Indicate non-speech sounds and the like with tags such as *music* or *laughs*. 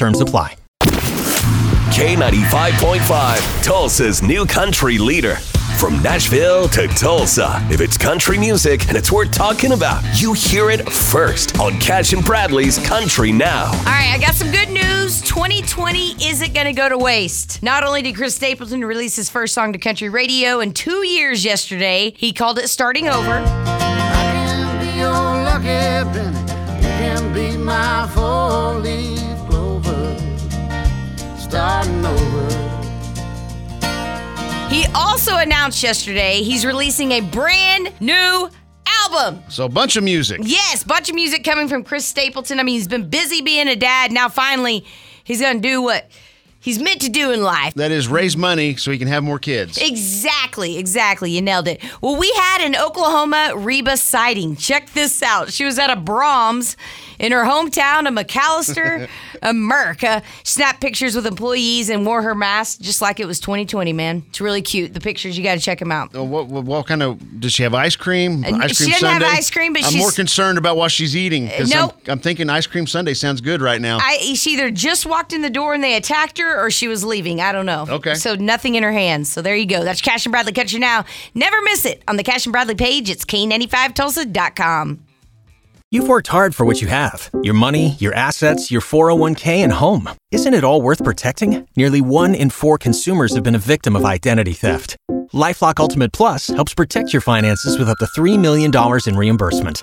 Terms apply. K95.5, Tulsa's new country leader. From Nashville to Tulsa, if it's country music and it's worth talking about, you hear it first on Cash and Bradley's Country Now. All right, I got some good news. 2020 isn't going to go to waste. Not only did Chris Stapleton release his first song to country radio in two years yesterday, he called it Starting Over. He also announced yesterday he's releasing a brand new album. So a bunch of music. Yes, bunch of music coming from Chris Stapleton. I mean, he's been busy being a dad. Now finally, he's going to do what he's meant to do in life. That is raise money so he can have more kids. Exactly, exactly. You nailed it. Well, we had an Oklahoma Reba sighting. Check this out. She was at a Braum's in her hometown of McAlester, *laughs* America. Snapped pictures with employees and wore her mask just like it was 2020, man. It's really cute. The pictures, you got to check them out. Uh, What, what, what kind of does she have ice cream? Uh, Ice she cream doesn't have ice cream, but I'm she's- more concerned about what she's eating. 'cause nope. I'm, I'm thinking ice cream sundae sounds good right now. I, she either just walked in the door and they attacked her or she was leaving. I don't know. Okay. So nothing in her hands. So there you go. That's Cash and Bradley Country Now. Never miss it on the Cash and Bradley page. It's K95Tulsa.com. You've worked hard for what you have your money, your assets, your 401k, and home. Isn't it all worth protecting? Nearly one in four consumers have been a victim of identity theft. Lifelock Ultimate Plus helps protect your finances with up to $3 million in reimbursement.